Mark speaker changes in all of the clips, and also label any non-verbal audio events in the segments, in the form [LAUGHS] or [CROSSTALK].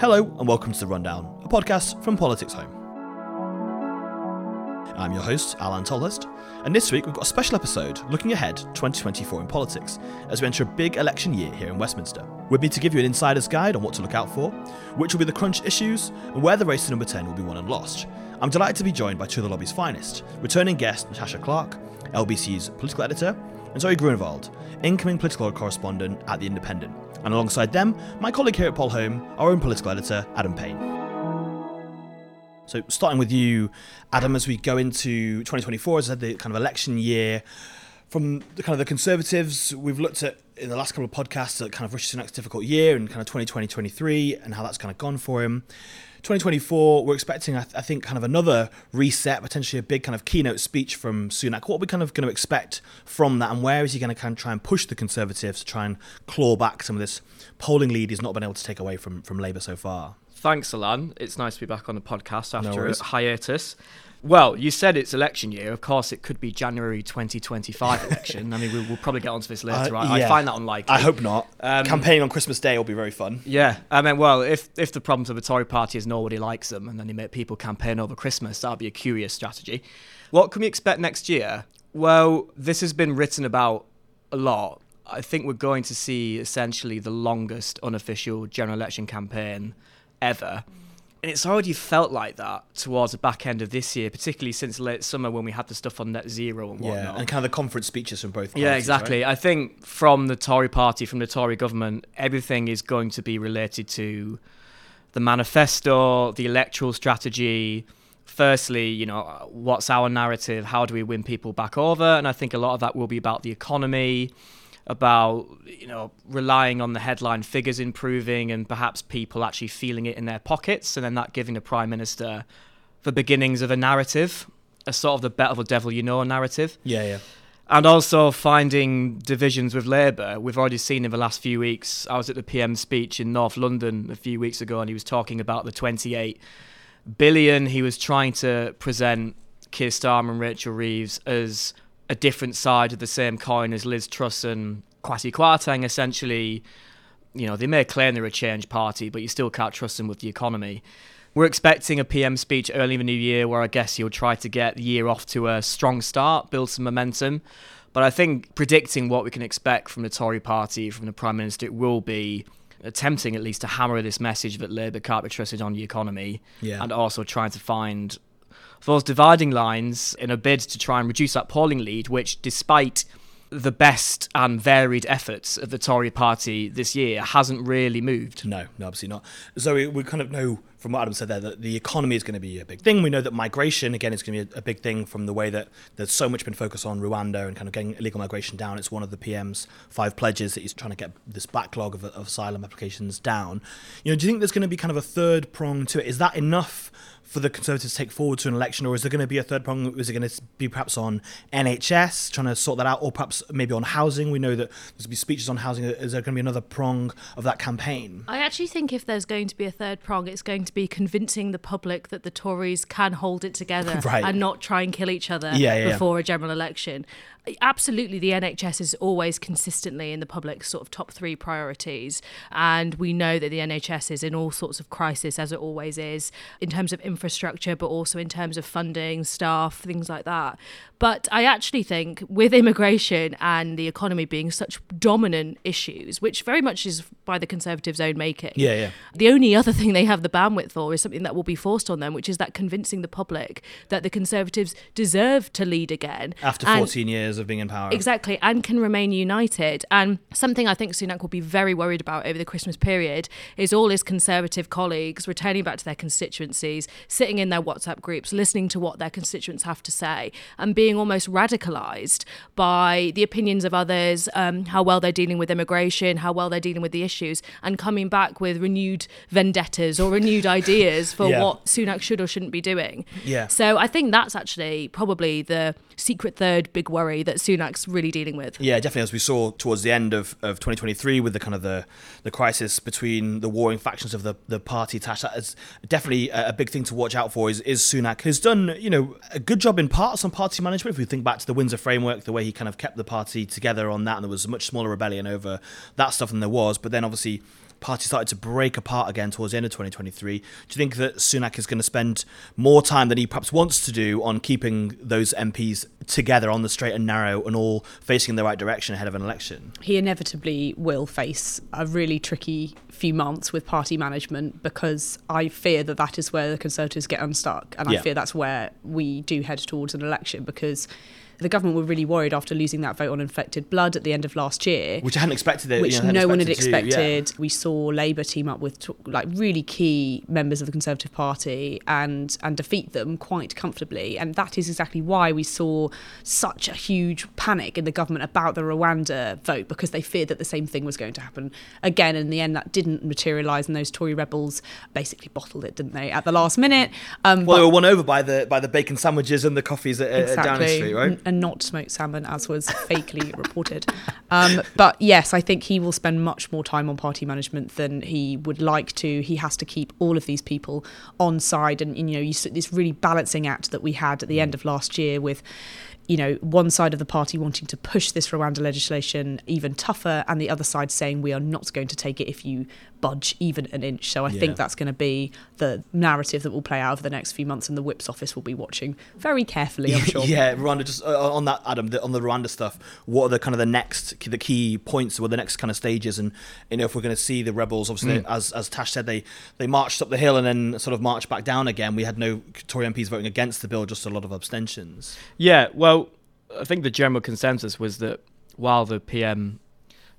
Speaker 1: Hello, and welcome to The Rundown, a podcast from Politics Home. I'm your host, Alain Tolhurst, and this week we've got a special episode looking ahead 2024 in politics as we enter a big election year here in Westminster. We're here to give you an insider's guide on what to look out for, which will be the crunch issues, and where the race to number 10 will be won and lost. I'm delighted to be joined by two of the lobby's finest, returning guest Natasha Clark, LBC's political editor, and Zoe Grunewald, incoming political correspondent at The Independent. And alongside them, my colleague here at Polhome, our own political editor, Adam Payne. So, starting with you, Adam, as we go into 2024, as I said, the kind of election year, from the kind of the Conservatives, we've looked at in the last couple of podcasts at kind of Rishi Sunak's difficult year and kind of 2020 23 and how that's kind of gone for him. 2024, we're expecting, I, th- I, think, kind of another reset, potentially a big kind of keynote speech from Sunak. What are we kind of going to expect from that, and where is he going to kind of try and push the Conservatives to try and claw back some of this polling lead he's not been able to take away from, from Labour so far?
Speaker 2: Thanks, Alain. It's nice to be back on the podcast after no a hiatus. Well, you said it's election year. Of course, it could be January 2025 election. I mean, we'll, we'll, probably get onto this [LAUGHS] later. Uh, I, yeah. I, find that unlikely.
Speaker 1: I hope not. Um, Campaigning on Christmas Day will be very fun.
Speaker 2: Yeah. I mean, well, if, if the problem to the Tory party is nobody likes them and then they make people campaign over Christmas, that'd be a curious strategy. What can we expect next year? Well, this has been written about a lot. I think we're going to see essentially the longest unofficial general election campaign ever. And it's already felt like that towards the back end of this year, particularly since late summer when we had the stuff on net zero and whatnot.
Speaker 1: Yeah, and kind of the conference speeches from both parties.
Speaker 2: Yeah, exactly.
Speaker 1: Right?
Speaker 2: I think from the Tory party, from the Tory government, everything is going to be related to the manifesto, the electoral strategy. Firstly, you know, what's our narrative? How do we win people back over? And I think a lot of that will be about the economy about you know relying on the headline figures improving and perhaps people actually feeling it in their pockets and then that giving the prime minister the beginnings of a narrative a sort of the better the devil you know narrative
Speaker 1: yeah yeah
Speaker 2: and also finding divisions with Labour. We've already seen in the last few weeks. I was at the PM speech in North London a few weeks ago, and he was talking about the 28 billion. He was trying to present Keir Starmer and Rachel Reeves as a different side of the same coin as Liz Truss and Kwasi Kwarteng. Essentially, you know, they may claim they're a change party, but you still can't trust them with the economy. We're expecting a PM speech early in the new year where I guess he'll try to get the year off to a strong start, build some momentum. But I think predicting what we can expect from the Tory party, from the Prime Minister, it will be attempting at least to hammer this message that Labour can't be trusted on the economy yeah. and also trying to find those dividing lines in a bid to try and reduce that polling lead, which, despite the best and varied efforts of the Tory party this year hasn't really moved.
Speaker 1: No, no, obviously not. Zoe, we kind of know from what Adam said there that the economy is going to be a big thing. We know that migration, again, is going to be a, a big thing from the way that there's so much been focused on Rwanda and kind of getting illegal migration down. It's one of the PM's five pledges that he's trying to get this backlog of, of asylum applications down. You know, do you think there's going to be kind of a third prong to it? Is that enough for the Conservatives to take forward to an election, or is there going to be a third prong? Is it going to be perhaps on NHS, trying to sort that out, or perhaps maybe on housing? We know that there's going to be speeches on housing. Is there going to be another prong of that campaign?
Speaker 3: I actually think if there's going to be a third prong, it's going to be convincing the public that the Tories can hold it together [LAUGHS] right. and not try and kill each other yeah, yeah, before yeah. a general election absolutely the NHS is always consistently in the public's sort of top three priorities. And we know that the NHS is in all sorts of crisis, as it always is, in terms of infrastructure, but also in terms of funding, staff, things like that. But I actually think with immigration and the economy being such dominant issues, which very much is by the Conservatives' own making,
Speaker 1: yeah, yeah.
Speaker 3: the only other thing they have the bandwidth for is something that will be forced on them, which is that convincing the public that the Conservatives deserve to lead again.
Speaker 1: After 14 and years of being in power.
Speaker 3: Exactly, and can remain united. And something I think Sunak will be very worried about over the Christmas period is all his Conservative colleagues returning back to their constituencies, sitting in their WhatsApp groups, listening to what their constituents have to say, and being almost radicalised by the opinions of others, um, how well they're dealing with immigration, how well they're dealing with the issues, and coming back with renewed vendettas or renewed [LAUGHS] ideas for yeah. what Sunak should or shouldn't be doing.
Speaker 1: Yeah.
Speaker 3: So I think that's actually probably the secret third big worry that Sunak's really dealing with.
Speaker 1: Yeah, definitely. As we saw towards the end of, of 2023 with the kind of the, the crisis between the warring factions of the, the party Tash, that is definitely a, a big thing to watch out for is, is Sunak has done, you know, a good job in parts on party management. If we think back to the Windsor framework, the way he kind of kept the party together on that, and there was a much smaller rebellion over that stuff than there was. But then obviously party started to break apart again towards the end of 2023. Do you think that Sunak is going to spend more time than he perhaps wants to do on keeping those MPs together on the straight and narrow and all facing in the right direction ahead of an election?
Speaker 4: He inevitably will face a really tricky few months with party management because I fear that that is where the Conservatives get unstuck. And yeah. I fear that's where we do head towards an election because the government were really worried after losing that vote on infected blood at the end of last year,
Speaker 1: which I hadn't expected. It,
Speaker 4: which
Speaker 1: you know,
Speaker 4: no one had expected. Yeah. We saw Labour team up with like really key members of the Conservative Party and and defeat them quite comfortably, and that is exactly why we saw such a huge panic in the government about the Rwanda vote because they feared that the same thing was going to happen again. And in the end, that didn't materialise, and those Tory rebels basically bottled it, didn't they, at the last minute?
Speaker 1: Um, well, they were won over by the by the bacon sandwiches and the coffees at, exactly. at Downing Street, right?
Speaker 4: And not smoked salmon, as was fakely [LAUGHS] reported. Um, but yes, I think he will spend much more time on party management than he would like to. He has to keep all of these people on side, and you know, you, this really balancing act that we had at the end of last year with you know, one side of the party wanting to push this Rwanda legislation even tougher, and the other side saying we are not going to take it if you budge even an inch. So I yeah. think that's going to be the narrative that will play out over the next few months, and the Whip's office will be watching very carefully. I'm [LAUGHS] sure.
Speaker 1: yeah, Rwanda. Just uh, on that, Adam, the, on the Rwanda stuff. What are the kind of the next, the key points, or the next kind of stages? And you know, if we're going to see the rebels, obviously, mm. as as Tash said, they they marched up the hill and then sort of marched back down again. We had no Tory MPs voting against the bill, just a lot of abstentions.
Speaker 2: Yeah, well I think the general consensus was that while the PM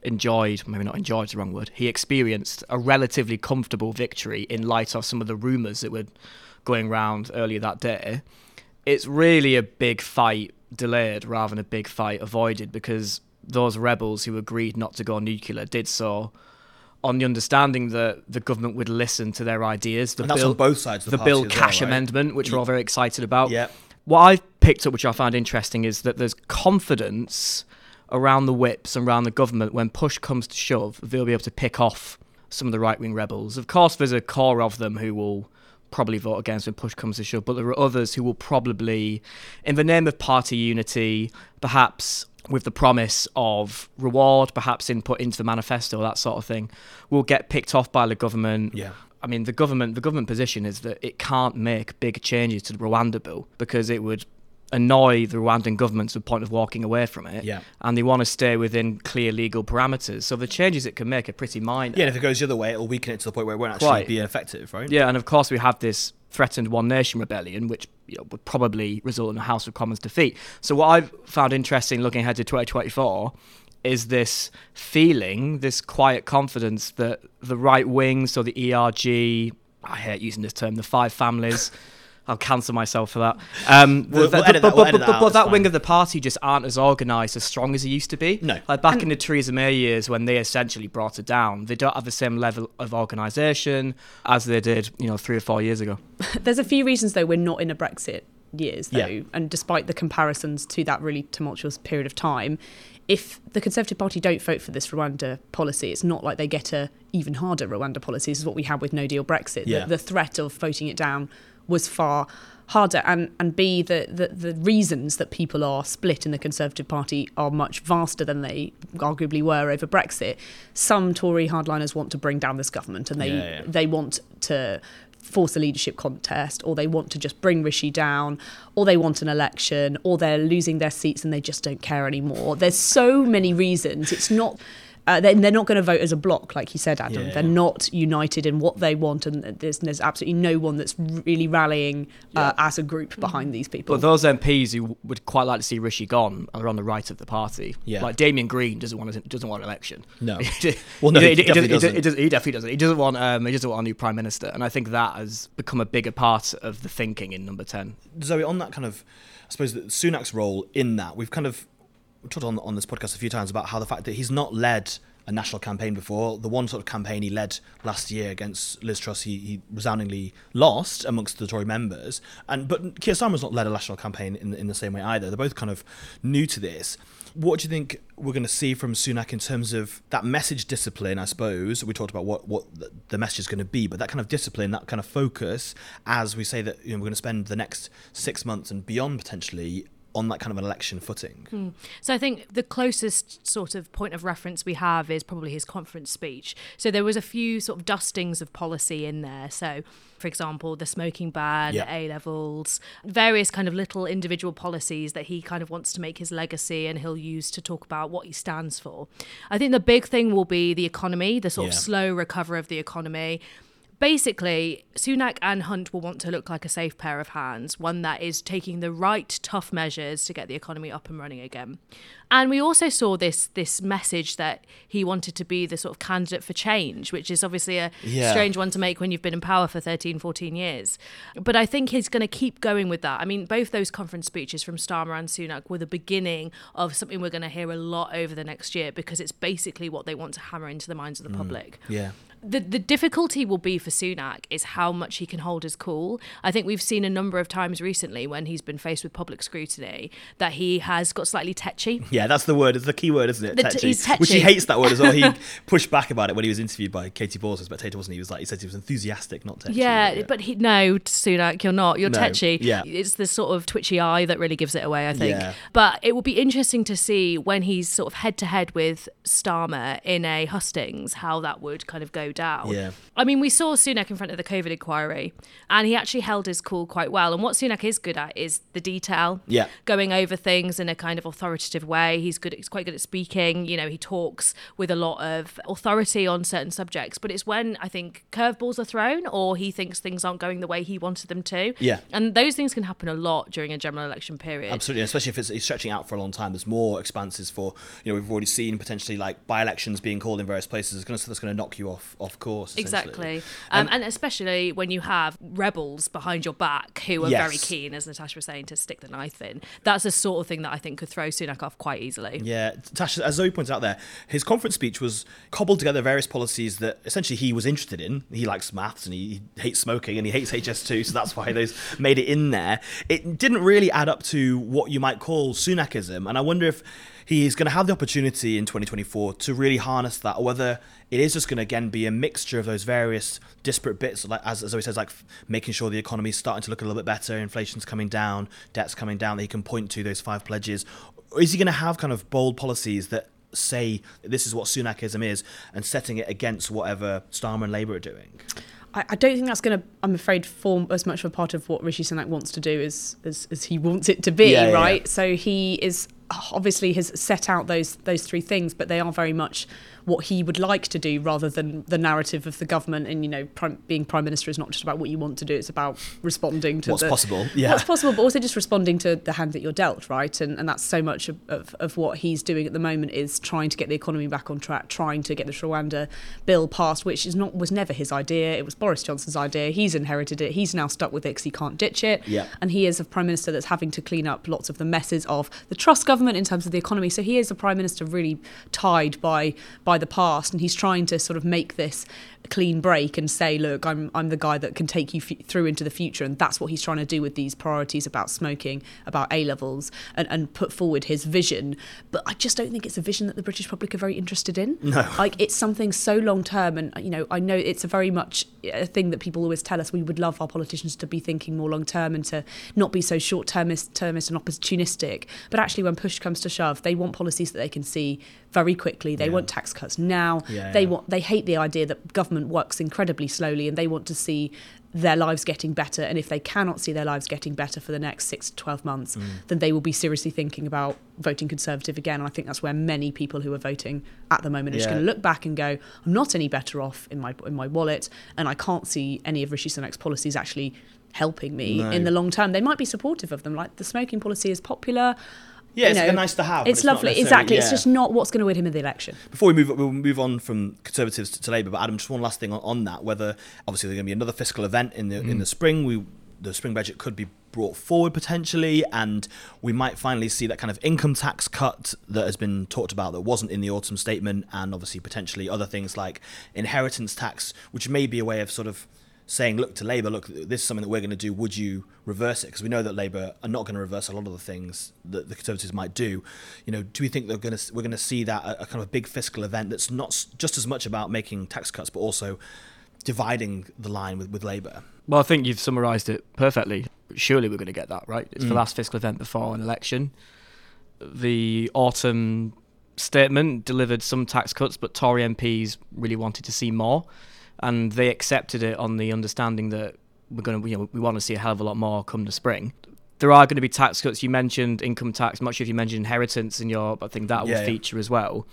Speaker 2: enjoyed, maybe not enjoyed is the wrong word, he experienced a relatively comfortable victory in light of some of the rumours that were going around earlier that day. It's really a big fight delayed rather than a big fight avoided because those rebels who agreed not to go nuclear did so on the understanding that the government would listen to their ideas.
Speaker 1: The and that's bill, on both sides.
Speaker 2: the,
Speaker 1: the
Speaker 2: Bill Cash
Speaker 1: well, right?
Speaker 2: amendment, which we're all very excited about.
Speaker 1: Yeah.
Speaker 2: What I've picked up, which I found interesting, is that there's confidence around the whips and around the government when push comes to shove, they'll be able to pick off some of the right wing rebels. Of course, there's a core of them who will probably vote against when push comes to shove, but there are others who will probably, in the name of party unity, perhaps with the promise of reward, perhaps input into the manifesto, that sort of thing, will get picked off by the government.
Speaker 1: Yeah.
Speaker 2: I mean, the government the government position is that it can't make big changes to the Rwanda bill because it would annoy the Rwandan government to the point of walking away from it.
Speaker 1: Yeah.
Speaker 2: And they want to stay within clear legal parameters. So the changes it can make are pretty minor.
Speaker 1: Yeah, and if it goes the other way, it'll weaken it to the point where it won't actually Quite. be effective, right?
Speaker 2: Yeah, and of course we have this threatened One Nation rebellion, which you know, would probably result in a House of Commons defeat. So what I've found interesting looking ahead to 2024 is this feeling, this quiet confidence that the right wing, so the ERG, I hate using this term, the five families. I'll cancel myself for that. Um,
Speaker 1: we'll, we'll but, but,
Speaker 2: but,
Speaker 1: that,
Speaker 2: but that wing of the party just aren't as organised, as strong as it used to be.
Speaker 1: No.
Speaker 2: Like back and in the Theresa May years when they essentially brought it down, they don't have the same level of organisation as they did, you know, three or four years ago. [LAUGHS]
Speaker 4: There's a few reasons though we're not in a Brexit years though, yeah. and despite the comparisons to that really tumultuous period of time, if the Conservative Party don't vote for this Rwanda policy, it's not like they get a even harder Rwanda policy. This is what we had with No Deal Brexit.
Speaker 1: Yeah.
Speaker 4: The, the threat of voting it down was far harder and and b the, the the reasons that people are split in the conservative party are much vaster than they arguably were over brexit some tory hardliners want to bring down this government and they yeah, yeah. they want to force a leadership contest, or they want to just bring Rishi down, or they want an election, or they're losing their seats and they just don't care anymore. There's so many reasons. It's not uh, they're, they're, not going to vote as a block, like you said, Adam. Yeah. They're not united in what they want, and there's, there's absolutely no one that's really rallying uh, yeah. as a group behind these people.
Speaker 2: But those MPs who would quite like to see Rishi gone are on the right of the party.
Speaker 1: Yeah.
Speaker 2: Like Damien Green doesn't want doesn't want an election.
Speaker 1: No. [LAUGHS] well, no, he, he, he, definitely doesn't.
Speaker 2: He, he, definitely doesn't. He doesn't want. Um, he doesn't want a new prime minister, and I think that has become a bigger part of the thinking in Number Ten.
Speaker 1: Zoe, on that kind of, I suppose that Sunak's role in that, we've kind of talked on on this podcast a few times about how the fact that he's not led a national campaign before. The one sort of campaign he led last year against Liz Truss, he, he resoundingly lost amongst the Tory members. And but Keir Starmer's not led a national campaign in in the same way either. They're both kind of new to this. What do you think we're going to see from Sunak in terms of that message discipline? I suppose we talked about what what the message is going to be, but that kind of discipline, that kind of focus, as we say that you know we're going to spend the next six months and beyond potentially on that kind of an election footing.
Speaker 3: Mm. So I think the closest sort of point of reference we have is probably his conference speech. So there was a few sort of dustings of policy in there. So for example, the smoking ban, yeah. A levels, various kind of little individual policies that he kind of wants to make his legacy and he'll use to talk about what he stands for. I think the big thing will be the economy, the sort yeah. of slow recovery of the economy basically, Sunak and Hunt will want to look like a safe pair of hands, one that is taking the right tough measures to get the economy up and running again. And we also saw this this message that he wanted to be the sort of candidate for change, which is obviously a yeah. strange one to make when you've been in power for 13, 14 years. But I think he's going to keep going with that. I mean, both those conference speeches from Starmer and Sunak were the beginning of something we're going to hear a lot over the next year because it's basically what they want to hammer into the minds of the mm. public.
Speaker 1: Yeah
Speaker 3: the the difficulty will be for Sunak is how much he can hold his cool. I think we've seen a number of times recently when he's been faced with public scrutiny that he has got slightly tetchy.
Speaker 1: Yeah, that's the word. It's the key word, isn't it?
Speaker 3: The tetchy. He's tetchy.
Speaker 1: Which he hates that word as well. He [LAUGHS] pushed back about it when he was interviewed by Katy Balls, spectator, wasn't he? He was like he said he was enthusiastic, not tetchy.
Speaker 3: Yeah, yeah. but he no, Sunak, you're not. You're
Speaker 1: no.
Speaker 3: tetchy.
Speaker 1: Yeah.
Speaker 3: It's the sort of twitchy eye that really gives it away, I think. Yeah. But it will be interesting to see when he's sort of head to head with Starmer in a hustings, how that would kind of go down.
Speaker 1: Yeah.
Speaker 3: I mean, we saw Sunak in front of the COVID inquiry, and he actually held his cool quite well. And what Sunak is good at is the detail,
Speaker 1: yeah,
Speaker 3: going over things in a kind of authoritative way. He's good. He's quite good at speaking. You know, he talks with a lot of authority on certain subjects. But it's when I think curveballs are thrown, or he thinks things aren't going the way he wanted them to.
Speaker 1: Yeah,
Speaker 3: and those things can happen a lot during a general election period.
Speaker 1: Absolutely, especially if it's, it's stretching out for a long time. There's more expanses for you know we've already seen potentially like by elections being called in various places. It's going to that's going to knock you off off course.
Speaker 3: Exactly. Um, and especially when you have rebels behind your back who are yes. very keen, as Natasha was saying, to stick the knife in. That's the sort of thing that I think could throw Sunak off quite easily.
Speaker 1: Yeah. Tasha, as Zoe points out there, his conference speech was cobbled together various policies that essentially he was interested in. He likes maths and he hates smoking and he hates HS2, so that's why those [LAUGHS] made it in there. It didn't really add up to what you might call Sunakism. And I wonder if he's going to have the opportunity in 2024 to really harness that, or whether it is just going to again be a mixture of those various disparate bits, like as, as always says, like making sure the economy is starting to look a little bit better, inflation's coming down, debt's coming down. That he can point to those five pledges. Or is he going to have kind of bold policies that say this is what Sunakism is, and setting it against whatever Starmer and Labour are doing?
Speaker 4: I, I don't think that's going to, I'm afraid, form as much of a part of what Rishi Sunak wants to do as as, as he wants it to be, yeah, right? Yeah. So he is obviously has set out those those three things, but they are very much what he would like to do rather than the narrative of the government. And you know, prime, being prime minister is not just about what you want to do; it's about responding to
Speaker 1: what's
Speaker 4: the,
Speaker 1: possible. Yeah,
Speaker 4: what's possible, but also just responding to the hand that you're dealt, right? And and that's so much of, of, of what he's doing at the moment is trying to get the economy back on track, trying to get the Rwanda bill passed, which is not was never his idea. It was Boris Johnson's idea. He's inherited it. He's now stuck with it because he can't ditch it.
Speaker 1: Yeah.
Speaker 4: and he is a prime minister that's having to clean up lots of the messes of the Truss government in terms of the economy. So he is a prime minister really tied by by the past, and he's trying to sort of make this clean break and say, look, I'm I'm the guy that can take you f- through into the future, and that's what he's trying to do with these priorities about smoking, about A levels, and, and put forward his vision. But I just don't think it's a vision that the British public are very interested in.
Speaker 1: No, [LAUGHS]
Speaker 4: like it's something so long term, and you know, I know it's a very much a thing that people always tell us. We would love our politicians to be thinking more long term and to not be so short termist, termist and opportunistic. But actually, when push comes to shove, they want policies that they can see very quickly. They yeah. want tax cuts now.
Speaker 1: Yeah,
Speaker 4: they want they hate the idea that government works incredibly slowly and they want to see their lives getting better and if they cannot see their lives getting better for the next 6 to 12 months mm. then they will be seriously thinking about voting conservative again and I think that's where many people who are voting at the moment are just going to look back and go I'm not any better off in my in my wallet and I can't see any of Rishi Sunak's policies actually helping me no. in the long term they might be supportive of them like the smoking policy is popular
Speaker 1: yeah, it's know, nice to have.
Speaker 4: It's,
Speaker 1: it's
Speaker 4: lovely, exactly. Yeah. It's just not what's going to win him in the election.
Speaker 1: Before we move, we'll move on from Conservatives to, to Labour. But Adam, just one last thing on, on that: whether obviously there's going to be another fiscal event in the mm. in the spring. We the spring budget could be brought forward potentially, and we might finally see that kind of income tax cut that has been talked about that wasn't in the autumn statement, and obviously potentially other things like inheritance tax, which may be a way of sort of saying, look to Labour, look, this is something that we're going to do. Would you reverse it? Because we know that Labour are not going to reverse a lot of the things that the Conservatives might do. You know, do we think they're going to we're going to see that a, a kind of a big fiscal event that's not just as much about making tax cuts, but also dividing the line with, with Labour.
Speaker 2: Well, I think you've summarised it perfectly. Surely we're going to get that right. It's mm. the last fiscal event before an election. The autumn statement delivered some tax cuts, but Tory MPs really wanted to see more, and they accepted it on the understanding that we're going to, you know, we want to see a hell of a lot more come the spring. There are going to be tax cuts. You mentioned income tax. I'm not sure if you mentioned inheritance in your, but I think that yeah, will feature yeah. as well.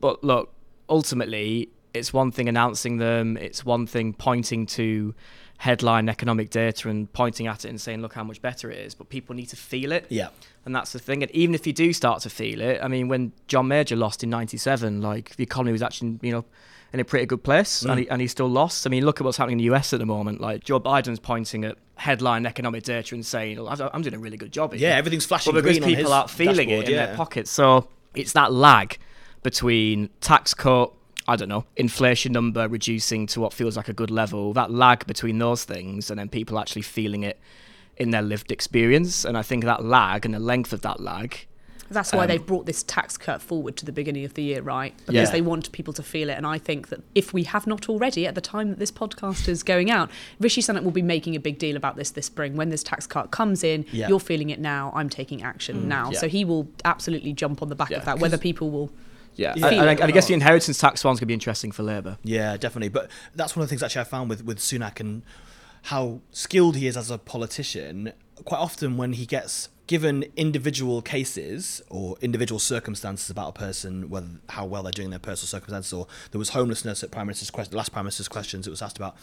Speaker 2: But look, ultimately, it's one thing announcing them. It's one thing pointing to headline economic data and pointing at it and saying, look how much better it is. But people need to feel it.
Speaker 1: Yeah.
Speaker 2: And that's the thing. And even if you do start to feel it, I mean, when John Major lost in 97, like the economy was actually, you know, in a pretty good place mm. and, he, and he still lost. I mean, look at what's happening in the US at the moment. Like Joe Biden's pointing at headline economic data and saying, oh, I'm doing a really good job.
Speaker 1: Here. Yeah, everything's flashing
Speaker 2: but because people aren't feeling it in yeah. their pockets. So it's that lag between tax cut, I don't know, inflation number reducing to what feels like a good level, that lag between those things, and then people actually feeling it in their lived experience. And I think that lag and the length of that lag.
Speaker 4: That's why um, they've brought this tax cut forward to the beginning of the year, right? Because yeah. they want people to feel it. And I think that if we have not already, at the time that this podcast is going out, Rishi Sunak will be making a big deal about this this spring. When this tax cut comes in, yeah. you're feeling it now, I'm taking action mm, now. Yeah. So he will absolutely jump on the back of that, whether people will
Speaker 2: yeah, and, and, I, and, I, guess the inheritance tax one's going to be interesting for Labour.
Speaker 1: Yeah, definitely. But that's one of the things actually I found with, with Sunak and how skilled he is as a politician. Quite often, when he gets given individual cases or individual circumstances about a person, whether how well they're doing their personal circumstances, or there was homelessness at Prime Minister's question, last Prime Minister's questions, it was asked about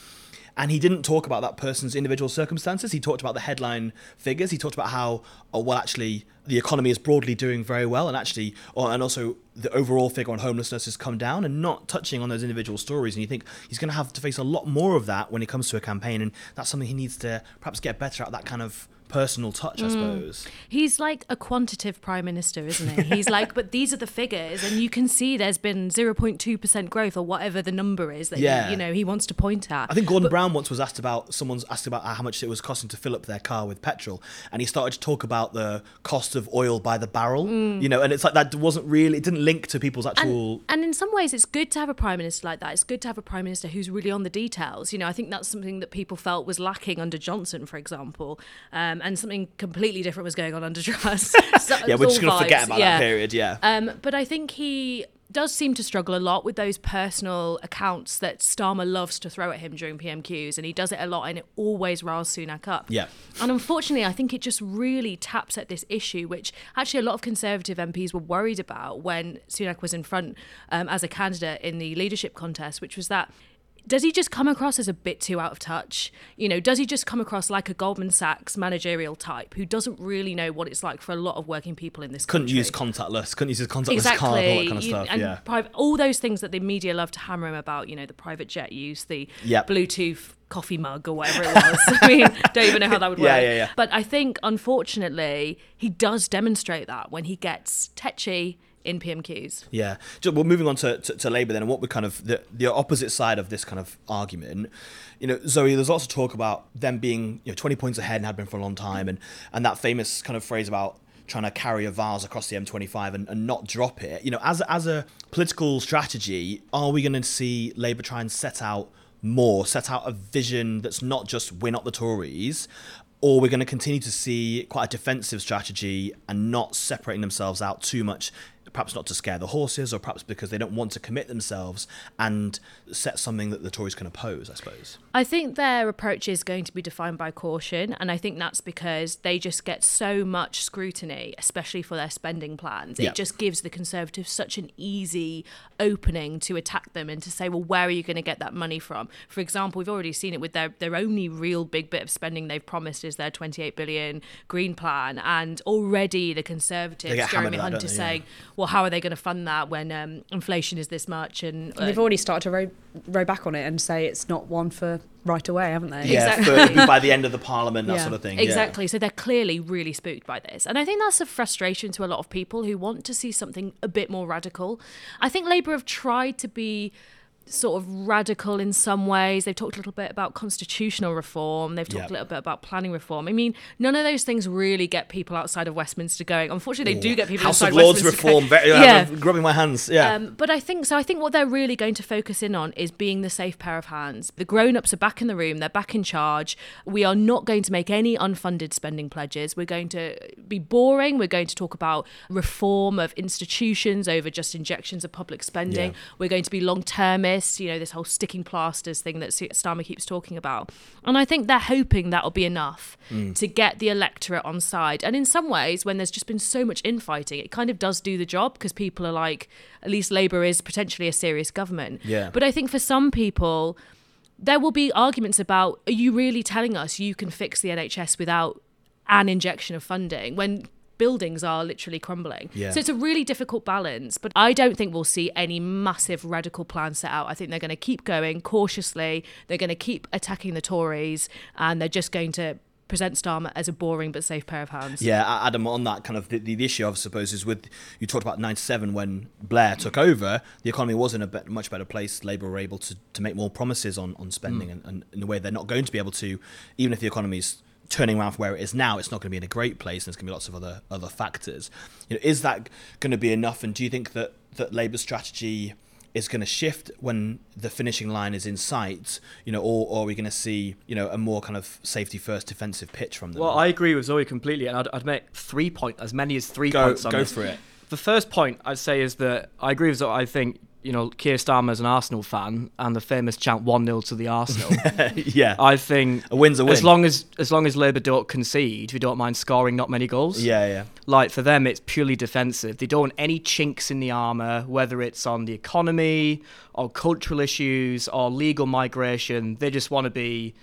Speaker 1: and he didn't talk about that person's individual circumstances. He talked about the headline figures. He talked about how, oh, well, actually, the economy is broadly doing very well, and actually, or, and also the overall figure on homelessness has come down, and not touching on those individual stories. And you think he's going to have to face a lot more of that when it comes to a campaign, and that's something he needs to perhaps get better at. That kind of personal touch, I mm. suppose.
Speaker 3: He's like a quantitative prime minister, isn't he? He's like, but these are the figures, and you can see there's been 0.2% growth or whatever the number is that yeah. he, you know he wants to point at.
Speaker 1: I think Gordon but, Brown once was asked about someone's asked about how much it was costing to fill up their car with petrol, and he started to talk about the cost of oil by the barrel. Mm. You know, and it's like that wasn't really it didn't link to people's actual.
Speaker 3: And, and in some ways, it's good to have a prime minister like that. It's good to have a prime minister who's really on the details. You know, I think that's something that people felt was lacking under Johnson, for example, um, and something completely different was going on under Truss. [LAUGHS]
Speaker 1: so yeah, we're just going to forget about yeah. that period. Yeah.
Speaker 3: Um, but I think he does seem to struggle a lot with those personal accounts that Starmer loves to throw at him during PMQs, and he does it a lot, and it always riles Sunak up.
Speaker 1: Yeah.
Speaker 3: And unfortunately, I think it just really taps at this issue, which actually a lot of Conservative MPs were worried about when Sunak was in front um, as a candidate in the leadership contest, which was that does he just come across as a bit too out of touch? You know, does he just come across like a Goldman Sachs managerial type who doesn't really know what it's like for a lot of working people in this
Speaker 1: couldn't
Speaker 3: country?
Speaker 1: use contactless, couldn't use his contactless exactly. card, all that kind of stuff.
Speaker 3: And
Speaker 1: yeah,
Speaker 3: private, all those things that the media love to hammer him about. You know, the private jet use, the yep. Bluetooth coffee mug or whatever it was. [LAUGHS] I mean, don't even know how that would [LAUGHS] work.
Speaker 1: Yeah, yeah, yeah.
Speaker 3: But I think, unfortunately, he does demonstrate that when he gets tetchy in PMQs.
Speaker 1: Yeah. Well, moving on to, to, to Labour then, and what we're kind of the, the opposite side of this kind of argument. You know, Zoe, there's lots of talk about them being you know 20 points ahead and had been for a long time, and and that famous kind of phrase about trying to carry a vase across the M25 and, and not drop it. You know, as as a political strategy, are we going to see Labour try and set out more, set out a vision that's not just win up the Tories, or we're going to continue to see quite a defensive strategy and not separating themselves out too much perhaps not to scare the horses, or perhaps because they don't want to commit themselves and set something that the Tories can oppose, I suppose.
Speaker 3: I think their approach is going to be defined by caution, and I think that's because they just get so much scrutiny, especially for their spending plans. It just gives the Conservatives such an easy opening to attack them and to say, well, where are you going to get that money from? For example, we've already seen it with their, their only real big bit of spending they've promised is their 28 billion green plan, and already the Conservatives, Jeremy Hunt, is saying, well, well, how are they going to fund that when um, inflation is this much? And,
Speaker 4: uh, they've already started to row, row back on it and say it's not one for right away, haven't they?
Speaker 1: Yeah, exactly. [LAUGHS] by the end of the parliament, that yeah. sort of thing.
Speaker 3: Exactly.
Speaker 1: Yeah.
Speaker 3: So they're clearly really spooked by this. And I think that's a frustration to a lot of people who want to see something a bit more radical. I think Labour have tried to be sort of radical in some ways. They've talked a little bit about constitutional reform. They've talked yep. a little bit about planning reform. I mean, none of those things really get people outside of Westminster going. Unfortunately, they do get people
Speaker 1: House
Speaker 3: outside
Speaker 1: of Lords reform. Very, yeah, grubbing my hands. Yeah. Um,
Speaker 3: but I think so. I think what they're really going to focus in on is being the safe pair of hands. The grown-ups are back in the room. They're back in charge. We are not going to make any unfunded spending pledges. We're going to be boring. We're going to talk about reform of institutions over just injections of public spending. Yeah. We're going to be long-termist. You know, this whole sticking plasters thing that Starmer keeps talking about. And I think they're hoping that'll be enough mm. to get the electorate on side. And in some ways, when there's just been so much infighting, it kind of does do the job because people are like, at least Labour is potentially a serious government.
Speaker 1: Yeah.
Speaker 3: But I think for some people, there will be arguments about are you really telling us you can fix the NHS without an injection of funding when buildings are literally crumbling.
Speaker 1: Yeah.
Speaker 3: So it's a really difficult balance, but I don't think we'll see any massive radical plan set out. I think they're going to keep going cautiously. They're going to keep attacking the Tories and they're just going to present Starmer as a boring but safe pair of hands.
Speaker 1: Yeah, Adam, on that kind of the, the issue, I suppose, is with you talked about 97 when Blair took over, the economy was in a bit, much better place. Labour were able to, to make more promises on, on spending mm. and, and in a way they're not going to be able to, even if the economy's turning around from where it is now, it's not going to be in a great place, and there's going to be lots of other other factors. You know, is that going to be enough? And do you think that that Labour's strategy is going to shift when the finishing line is in sight? You know, or, or are we going to see you know a more kind of safety first defensive pitch from them?
Speaker 2: Well, I agree with Zoe completely, and I'd, I'd make three point as many as three
Speaker 1: go,
Speaker 2: points on
Speaker 1: go
Speaker 2: this.
Speaker 1: for it.
Speaker 2: The first point I'd say is that I agree with Zoe. I think you know, Keir Starmer's an Arsenal fan, and the famous chant "one 0 to the Arsenal." [LAUGHS]
Speaker 1: yeah,
Speaker 2: I think
Speaker 1: a win's a win.
Speaker 2: As long as as long as Labour don't concede, we don't mind scoring not many goals.
Speaker 1: Yeah, yeah.
Speaker 2: Like for them, it's purely defensive. They don't want any chinks in the armour, whether it's on the economy or cultural issues or legal migration. They just want to be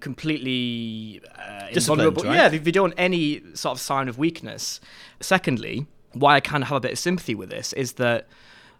Speaker 2: completely uh, invulnerable.
Speaker 1: Right?
Speaker 2: Yeah, they, they don't want any sort of sign of weakness. Secondly, why I kind of have a bit of sympathy with this is that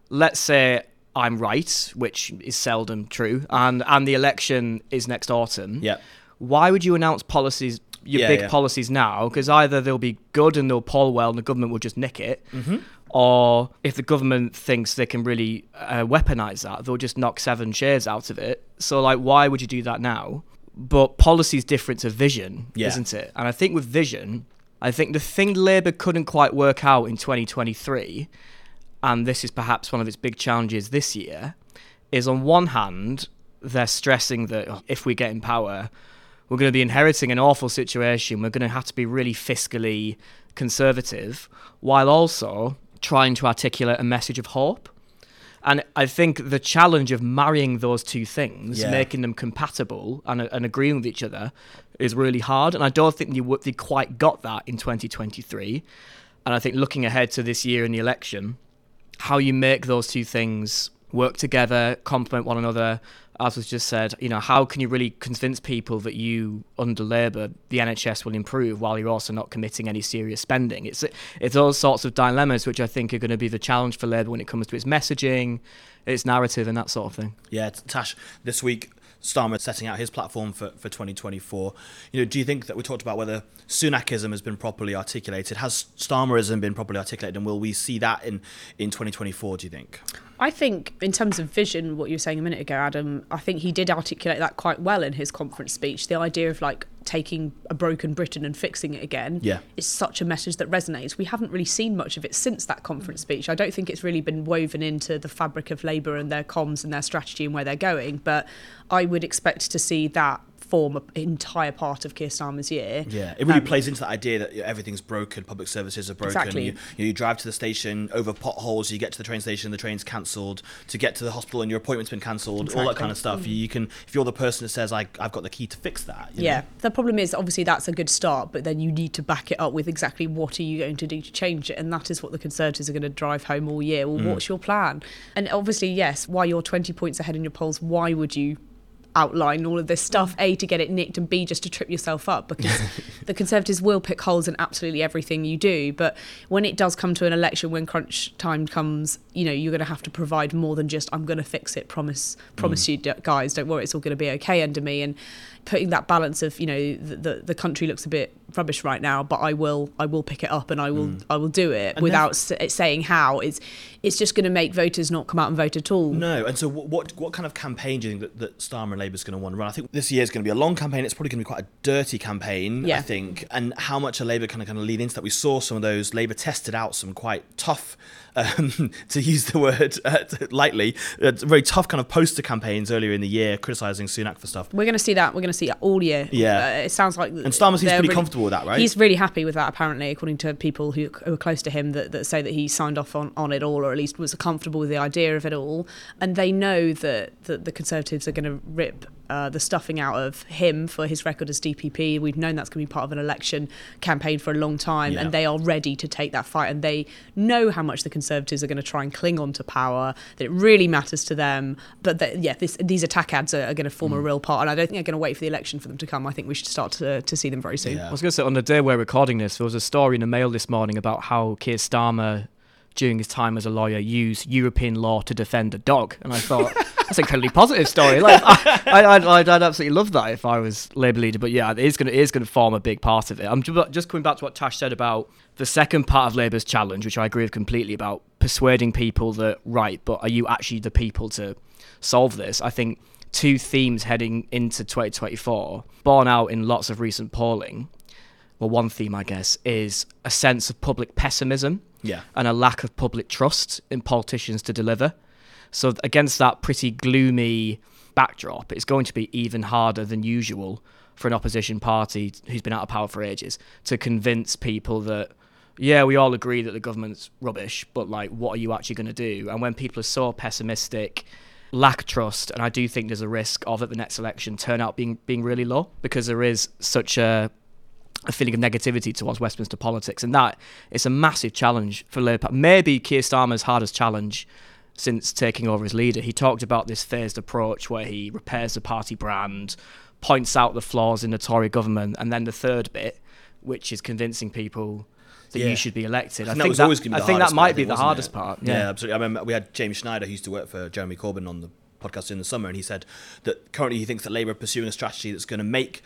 Speaker 2: let's say I'm right, which is seldom true, and and the election is next autumn.
Speaker 1: Yeah.
Speaker 2: Why would you announce policies, your yeah, big yeah. policies now? Because either they'll be good and they'll poll well, and the government will just nick it,
Speaker 1: mm-hmm.
Speaker 2: or if the government thinks they can really uh, weaponize that, they'll just knock seven shares out of it. So, like, why would you do that now? But policy is different to vision, yeah. isn't it? And I think with vision, I think the thing Labour couldn't quite work out in 2023 and this is perhaps one of its big challenges this year, is on one hand, they're stressing that oh, if we get in power, we're going to be inheriting an awful situation. We're going to have to be really fiscally conservative, while also trying to articulate a message of hope. And I think the challenge of marrying those two things, yeah. making them compatible and, uh, and, agreeing with each other, is really hard. And I don't think they, they quite got that in 2023. And I think looking ahead to this year in the election, how you make those two things work together, complement one another. As was just said, you know, how can you really convince people that you, under Labour, the NHS will improve while you're also not committing any serious spending? It's it's those sorts of dilemmas which I think are going to be the challenge for Labour when it comes to its messaging, its narrative, and that sort of thing.
Speaker 1: Yeah, Tash, this week Starmer setting out his platform for, for 2024. You know, do you think that we talked about whether Sunakism has been properly articulated? Has Starmerism been properly articulated, and will we see that in in 2024? Do you think?
Speaker 4: I think, in terms of vision, what you were saying a minute ago, Adam, I think he did articulate that quite well in his conference speech. The idea of like taking a broken Britain and fixing it again
Speaker 1: yeah.
Speaker 4: is such a message that resonates. We haven't really seen much of it since that conference mm. speech. I don't think it's really been woven into the fabric of Labour and their comms and their strategy and where they're going. But I would expect to see that form an entire part of Keir Starmer's year.
Speaker 1: Yeah, it really um, plays into that idea that everything's broken, public services are broken.
Speaker 4: Exactly.
Speaker 1: You, you, know, you, drive to the station over potholes, you get to the train station, the train's cancelled. To get to the hospital and your appointment's been cancelled, exactly. all that kind of stuff. You, you, can, if you're the person that says, I, have got the key to fix that.
Speaker 4: yeah,
Speaker 1: know?
Speaker 4: the problem is obviously that's a good start, but then you need to back it up with exactly what are you going to do to change it, and that is what the Conservatives are going to drive home all year. Well, mm. what's your plan? And obviously, yes, while you're 20 points ahead in your polls, why would you outline all of this stuff a to get it nicked and b just to trip yourself up because [LAUGHS] the conservatives will pick holes in absolutely everything you do but when it does come to an election when crunch time comes you know you're going to have to provide more than just i'm going to fix it promise promise mm. you guys don't worry it's all going to be okay under me and putting that balance of you know the, the, the country looks a bit rubbish right now, but I will I will pick it up and I will mm. I will do it and without then, saying how. It's it's just going to make voters not come out and vote at all.
Speaker 1: No, and so what what kind of campaign do you think that, that Starmer and Labour is going to want to run? I think this year is going to be a long campaign. It's probably going to be quite a dirty campaign. Yeah. I think, and how much are Labour kind of kind of lead into that? We saw some of those. Labour tested out some quite tough um, [LAUGHS] to use the word uh, lightly, uh, very tough kind of poster campaigns earlier in the year criticising Sunak for stuff.
Speaker 4: We're going to see that. We're going to all year.
Speaker 1: Yeah.
Speaker 4: Uh, it sounds like.
Speaker 1: And Starmer seems pretty really, comfortable with that, right?
Speaker 4: He's really happy with that, apparently, according to people who, who are close to him that, that say that he signed off on, on it all, or at least was comfortable with the idea of it all. And they know that, that the Conservatives are going to rip uh, the stuffing out of him for his record as DPP. We've known that's going to be part of an election campaign for a long time, yeah. and they are ready to take that fight. And they know how much the Conservatives are going to try and cling on to power, that it really matters to them. But that, yeah, this, these attack ads are, are going to form mm. a real part. And I don't think they're going to wait for the election for them to come. I think we should start to, to see them very soon.
Speaker 2: Yeah. I was going to say, on the day we're recording this, there was a story in the Mail this morning about how Keir Starmer during his time as a lawyer used European law to defend a dog, and I thought that's an incredibly positive story. Like I, I, I'd, I'd, absolutely love that if I was Labour leader. But yeah, it is going to form a big part of it. I'm just coming back to what Tash said about the second part of Labour's challenge, which I agree with completely about persuading people that right, but are you actually the people to solve this? I think two themes heading into 2024, borne out in lots of recent polling. Well, one theme, I guess, is a sense of public pessimism
Speaker 1: yeah.
Speaker 2: and a lack of public trust in politicians to deliver. So, against that pretty gloomy backdrop, it's going to be even harder than usual for an opposition party who's been out of power for ages to convince people that, yeah, we all agree that the government's rubbish, but like, what are you actually going to do? And when people are so pessimistic, lack trust, and I do think there's a risk of at the next election turnout being being really low because there is such a a feeling of negativity towards Westminster politics, and that is a massive challenge for Labour. Maybe Keir Starmer's hardest challenge since taking over as leader. He talked about this phased approach where he repairs the party brand, points out the flaws in the Tory government, and then the third bit, which is convincing people that yeah. you should be elected.
Speaker 1: I think, that,
Speaker 2: think, I think that might be the hardest
Speaker 1: it?
Speaker 2: part.
Speaker 1: Yeah. yeah, absolutely. I remember we had James Schneider, who used to work for Jeremy Corbyn on the podcast in the summer, and he said that currently he thinks that Labour are pursuing a strategy that's going to make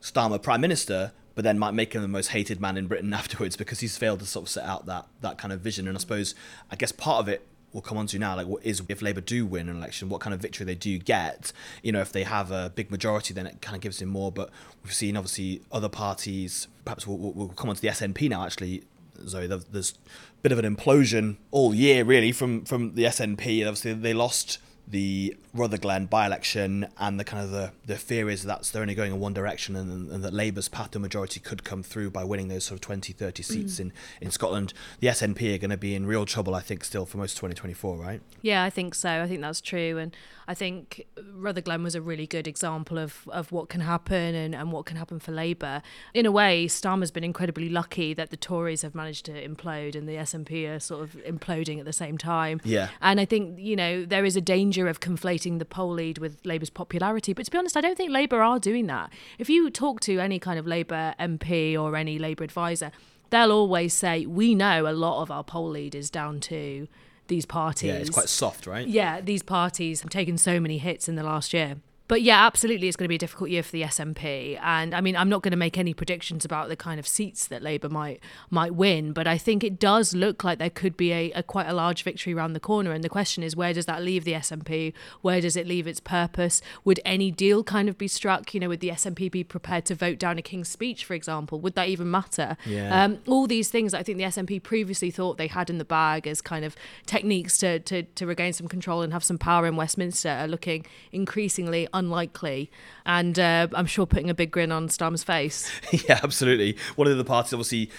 Speaker 1: Starmer prime minister, but then might make him the most hated man in Britain [LAUGHS] afterwards because he's failed to sort of set out that that kind of vision. And I suppose, I guess part of it we'll come on to now, like what is if Labour do win an election, what kind of victory they do get. You know, if they have a big majority, then it kind of gives him more. But we've seen obviously other parties. Perhaps we'll, we'll come on to the SNP now. Actually, Zoe, there's a bit of an implosion all year really from from the SNP. Obviously, they lost the Rutherglen by-election and the kind of the, the fear is that they're only going in one direction and, and that Labour's path to majority could come through by winning those sort of 20, 30 seats mm. in, in Scotland. The SNP are going to be in real trouble, I think, still for most of 2024, right?
Speaker 3: Yeah, I think so. I think that's true. And I think Rutherglen was a really good example of, of what can happen and, and what can happen for Labour. In a way, Starmer's been incredibly lucky that the Tories have managed to implode and the SNP are sort of imploding at the same time.
Speaker 1: Yeah.
Speaker 3: And I think, you know, there is a danger of conflating the poll lead with Labour's popularity. But to be honest, I don't think Labour are doing that. If you talk to any kind of Labour MP or any Labour advisor, they'll always say, we know a lot of our poll lead is down to these parties. Yeah,
Speaker 1: it's quite soft, right?
Speaker 3: Yeah, these parties have taken so many hits in the last year but yeah, absolutely, it's going to be a difficult year for the SNP. And I mean, I'm not going to make any predictions about the kind of seats that Labour might might win, but I think it does look like there could be a, a quite a large victory around the corner. And the question is, where does that leave the SNP? Where does it leave its purpose? Would any deal kind of be struck? You know, would the SNP be prepared to vote down a King's Speech, for example? Would that even matter?
Speaker 1: Yeah.
Speaker 3: Um, all these things I think the SNP previously thought they had in the bag as kind of techniques to, to, to regain some control and have some power in Westminster are looking increasingly unlikely. And uh, I'm sure putting a big grin on Starmer's face. [LAUGHS]
Speaker 1: yeah, absolutely. One of the parties, obviously,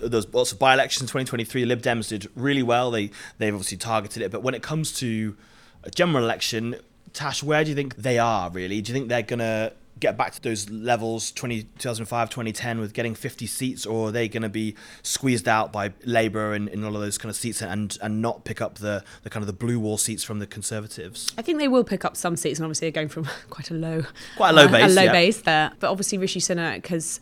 Speaker 1: there's lots of by elections in 2023. Lib Dems did really well. They, they've obviously targeted it. But when it comes to a general election, Tash, where do you think they are really? Do you think they're going to get back to those levels 20, 2005 2010 with getting 50 seats or are they going to be squeezed out by labour and, and all of those kind of seats and and not pick up the, the kind of the blue wall seats from the conservatives
Speaker 4: i think they will pick up some seats and obviously they're going from [LAUGHS] quite a low
Speaker 1: quite a low uh, base
Speaker 4: a low
Speaker 1: yeah.
Speaker 4: base there but obviously rishi sunak has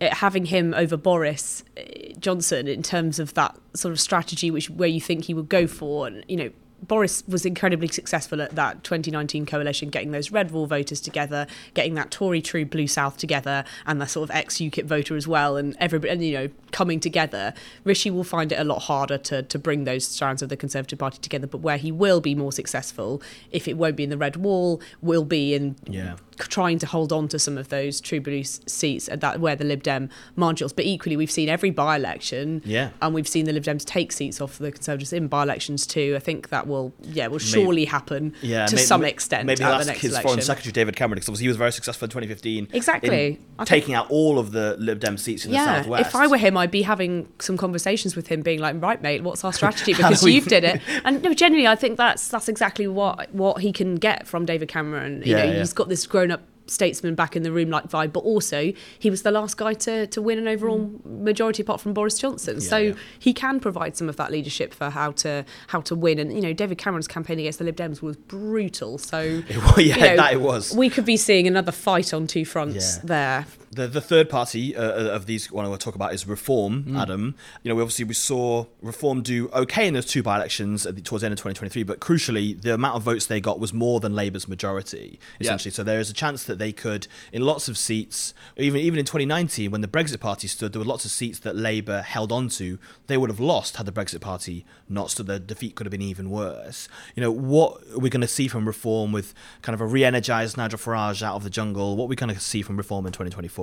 Speaker 4: it, having him over Boris uh, Johnson in terms of that sort of strategy, which where you think he would go for, and you know, Boris was incredibly successful at that 2019 coalition, getting those red wall voters together, getting that Tory True Blue South together, and the sort of ex UKIP voter as well, and everybody, and, you know, coming together. Rishi will find it a lot harder to to bring those strands of the Conservative Party together. But where he will be more successful, if it won't be in the red wall, will be in yeah trying to hold on to some of those True Blue seats at that where the Lib Dem marginals. But equally, we've seen every by-election,
Speaker 1: yeah,
Speaker 4: and we've seen the Lib Dems take seats off the Conservatives in by-elections too. I think that will, yeah, will surely maybe, happen yeah, to maybe, some extent.
Speaker 1: Maybe
Speaker 4: at
Speaker 1: the next his election. Foreign Secretary David Cameron, because obviously he was very successful in 2015.
Speaker 4: Exactly,
Speaker 1: taking out all of the Lib Dem seats in
Speaker 4: yeah,
Speaker 1: the southwest.
Speaker 4: If I were him, I'd be having some conversations with him, being like, "Right, mate, what's our [LAUGHS] strategy?" Because you've did it, [LAUGHS] and no, genuinely, I think that's that's exactly what what he can get from David Cameron. You yeah, know, yeah. he's got this grown-up statesman back in the room like vibe, but also he was the last guy to, to win an overall mm. majority apart from Boris Johnson. Yeah, so yeah. he can provide some of that leadership for how to how to win. And you know, David Cameron's campaign against the Lib Dems was brutal. So [LAUGHS]
Speaker 1: yeah, you know, that it was.
Speaker 4: We could be seeing another fight on two fronts yeah. there.
Speaker 1: The the third party uh, uh of these one I want to talk about is Reform. Mm. Adam, you know, we obviously we saw Reform do okay in those two by-elections the, towards the end of 2023, but crucially, the amount of votes they got was more than Labour's majority essentially. Yeah. So there is a chance that they could, in lots of seats, even even in 2019 when the Brexit Party stood, there were lots of seats that Labour held on to. They would have lost had the Brexit Party not stood. The defeat could have been even worse. You know, what are we going to see from Reform with kind of a re-energised Nigel Farage out of the jungle? What are we going to see from Reform in 2024?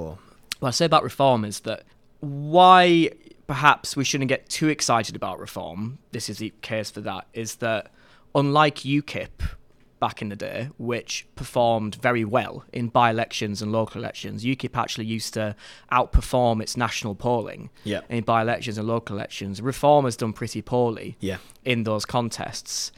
Speaker 2: What I say about reform is that why perhaps we shouldn't get too excited about reform, this is the case for that, is that unlike UKIP back in the day, which performed very well in by elections and local elections, UKIP actually used to outperform its national polling
Speaker 1: yeah.
Speaker 2: in by elections and local elections. Reform has done pretty poorly
Speaker 1: yeah.
Speaker 2: in those contests.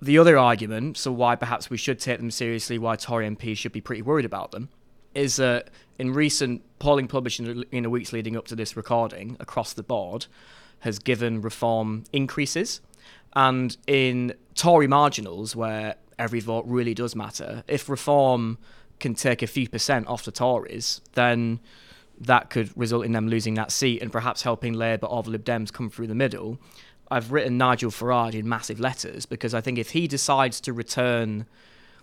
Speaker 2: The other argument, so why perhaps we should take them seriously, why Tory MPs should be pretty worried about them, is that in recent polling published in the weeks leading up to this recording across the board has given reform increases. And in Tory marginals, where every vote really does matter, if reform can take a few percent off the Tories, then that could result in them losing that seat and perhaps helping Labour or the Lib Dems come through the middle. I've written Nigel Farage in massive letters because I think if he decides to return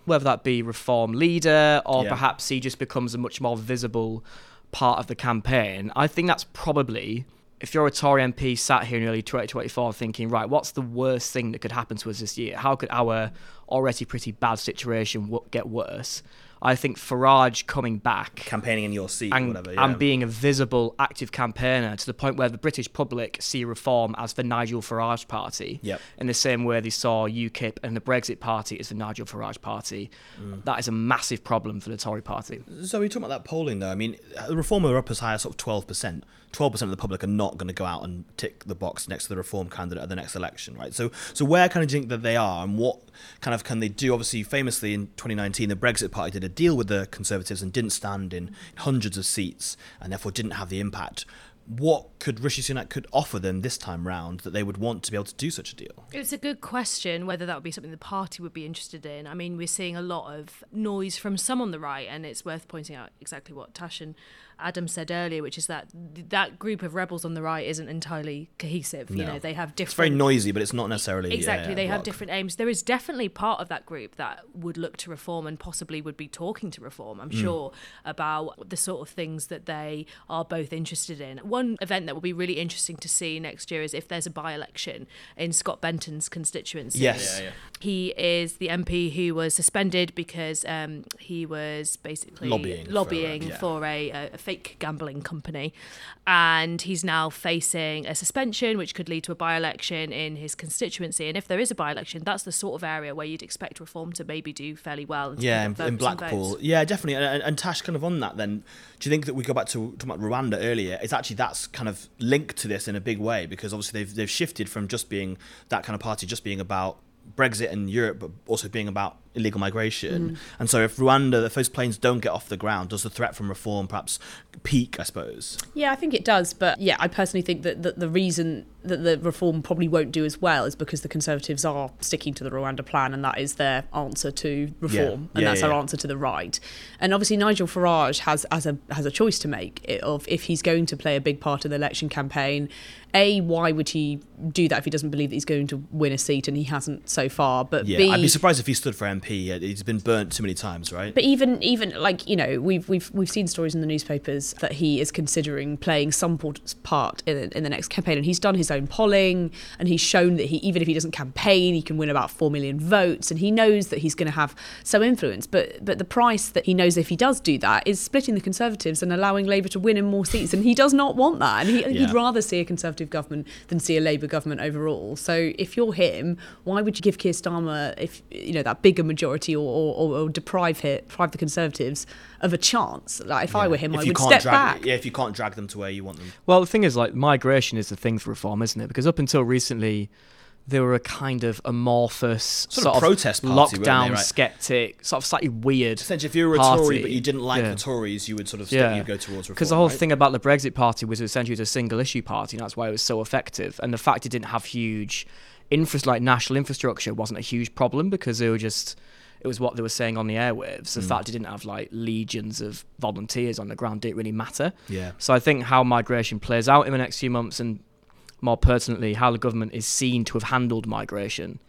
Speaker 2: whether that be reform leader or yeah. perhaps he just becomes a much more visible part of the campaign. I think that's probably if you're a Tory MP sat here in early 2024 thinking, right, what's the worst thing that could happen to us this year? How could our already pretty bad situation w- get worse? I think Farage coming back,
Speaker 1: campaigning in your seat,
Speaker 2: and,
Speaker 1: whatever, yeah.
Speaker 2: and being a visible, active campaigner to the point where the British public see reform as the Nigel Farage party,
Speaker 1: yep.
Speaker 2: in the same way they saw UKIP and the Brexit party as the Nigel Farage party. Mm. That is a massive problem for the Tory party.
Speaker 1: So we talking about that polling, though. I mean, the Reform are up as high as sort of twelve percent. 12% of the public are not going to go out and tick the box next to the reform candidate at the next election, right? So, so where kind of do you think that they are, and what kind of can they do? Obviously, famously in 2019, the Brexit Party did a deal with the Conservatives and didn't stand in hundreds of seats, and therefore didn't have the impact what could Rishi Sunak could offer them this time round that they would want to be able to do such a deal?
Speaker 3: It's a good question whether that would be something the party would be interested in. I mean, we're seeing a lot of noise from some on the right, and it's worth pointing out exactly what Tash and Adam said earlier, which is that that group of rebels on the right isn't entirely cohesive. No. You know, they have different.
Speaker 1: It's very noisy, but it's not necessarily
Speaker 3: exactly.
Speaker 1: Yeah,
Speaker 3: they have different aims. There is definitely part of that group that would look to reform and possibly would be talking to reform. I'm mm. sure about the sort of things that they are both interested in. One event that will be really interesting to see next year is if there's a by-election in Scott Benton's constituency.
Speaker 1: Yes. Yeah, yeah.
Speaker 3: He is the MP who was suspended because um, he was basically
Speaker 1: lobbying,
Speaker 3: lobbying
Speaker 1: for, yeah.
Speaker 3: for a, a, fake gambling company. And he's now facing a suspension, which could lead to a by election in his constituency. And if there is a by election, that's the sort of area where you'd expect reform to maybe do fairly well.
Speaker 1: Yeah, in, in Blackpool. Yeah, definitely. And, and, Tash, kind of on that then, do you think that we go back to talking about Rwanda earlier? It's actually that's kind of linked to this in a big way because obviously they've, they've shifted from just being that kind of party, just being about Brexit and Europe, but also being about illegal migration. Mm. And so if Rwanda, if those planes don't get off the ground, does the threat from reform perhaps peak, I suppose?
Speaker 4: Yeah, I think it does. But yeah, I personally think that, that the reason that the reform probably won't do as well is because the Conservatives are sticking to the Rwanda plan and that is their answer to reform yeah. and yeah, that's yeah. their answer to the right. And obviously Nigel Farage has, has a has a choice to make of if he's going to play a big part in the election campaign a, why would he do that if he doesn't believe that he's going to win a seat and he hasn't so far? But
Speaker 1: yeah,
Speaker 4: B,
Speaker 1: I'd be surprised if he stood for MP. He's uh, been burnt too many times, right?
Speaker 4: But even even like you know we've we've we've seen stories in the newspapers that he is considering playing some part in, in the next campaign, and he's done his own polling and he's shown that he even if he doesn't campaign, he can win about four million votes, and he knows that he's going to have some influence. But but the price that he knows if he does do that is splitting the Conservatives and allowing Labour to win in more seats, and he does not want that, and he, yeah. he'd rather see a Conservative Conservative government than see a Labour government overall. So if you're him, why would you give Keir Starmer if you know that bigger majority or, or, or deprive hit, deprive the Conservatives of a chance? Like if yeah. I were him, if I would step
Speaker 1: drag,
Speaker 4: back.
Speaker 1: Yeah, if you can't drag them to where you want them.
Speaker 2: Well, the thing is, like migration is the thing for reform, isn't it? Because up until recently they were a kind of amorphous
Speaker 1: sort, sort of protest party,
Speaker 2: lockdown
Speaker 1: right?
Speaker 2: skeptic, sort of slightly weird.
Speaker 1: Essentially, if you were a party, Tory but you didn't like yeah. the Tories, you would sort of yeah. you go towards reform.
Speaker 2: Because the whole
Speaker 1: right?
Speaker 2: thing about the Brexit Party was essentially it was a single issue party, and that's why it was so effective. And the fact it didn't have huge infra- like national infrastructure wasn't a huge problem because they were just it was what they were saying on the airwaves. The mm. fact it didn't have like legions of volunteers on the ground didn't really matter.
Speaker 1: Yeah.
Speaker 2: So I think how migration plays out in the next few months and more pertinently, how the government is seen to have handled migration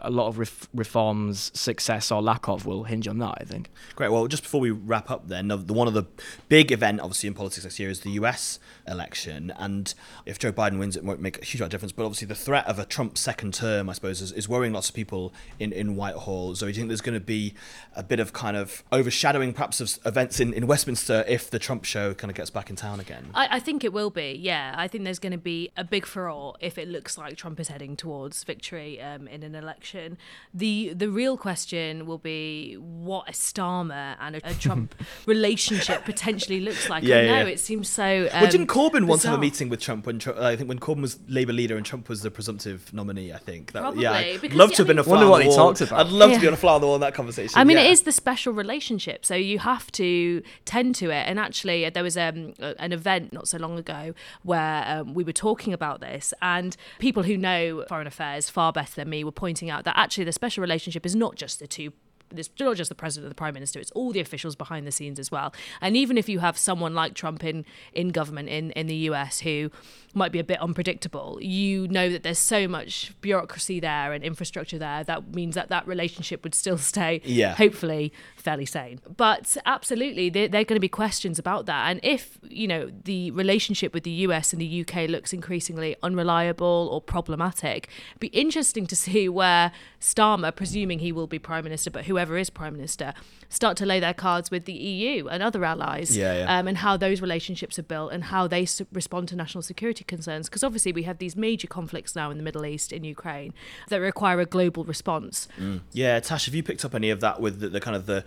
Speaker 2: a lot of ref- reforms, success or lack of, will hinge on that. I think.
Speaker 1: Great. Well, just before we wrap up, then the one of the big event, obviously in politics next year, is the U.S. election, and if Joe Biden wins, it won't make a huge amount of difference. But obviously, the threat of a Trump second term, I suppose, is, is worrying lots of people in in Whitehall. So, do you think there's going to be a bit of kind of overshadowing, perhaps, of events in in Westminster if the Trump show kind of gets back in town again?
Speaker 3: I, I think it will be. Yeah, I think there's going to be a big furore if it looks like Trump is heading towards victory um, in an election election. The the real question will be what a Starmer and a, a Trump [LAUGHS] relationship potentially looks like.
Speaker 1: Yeah,
Speaker 3: I know
Speaker 1: yeah.
Speaker 3: it seems so. Um,
Speaker 1: well, didn't Corbyn once have a meeting with Trump when Trump, I think when Corbyn was Labour leader and Trump was the presumptive nominee? I think.
Speaker 3: That, Probably. Yeah, I'd
Speaker 1: love to have been a fly on the wall. I'd love yeah. to be on a fly on the wall in that conversation.
Speaker 3: I mean, yeah. it is the special relationship, so you have to tend to it. And actually, there was um, an event not so long ago where um, we were talking about this, and people who know foreign affairs far better than me were pointing out that actually the special relationship is not just the two it's not just the president or the prime minister it's all the officials behind the scenes as well. And even if you have someone like trump in in government in in the us who might be a bit unpredictable you know that there's so much bureaucracy there and infrastructure there that means that that relationship would still [LAUGHS] stay
Speaker 1: yeah.
Speaker 3: hopefully fairly sane. But absolutely there, there are going to be questions about that. And if you know the relationship with the us and the uk looks increasingly unreliable or problematic it'd be interesting to see where starmer presuming he will be prime minister but who whoever is prime minister start to lay their cards with the EU and other allies,
Speaker 1: yeah, yeah.
Speaker 3: Um, and how those relationships are built and how they su- respond to national security concerns. Because obviously we have these major conflicts now in the Middle East, in Ukraine, that require a global response.
Speaker 1: Mm. Yeah, Tash, have you picked up any of that with the, the kind of the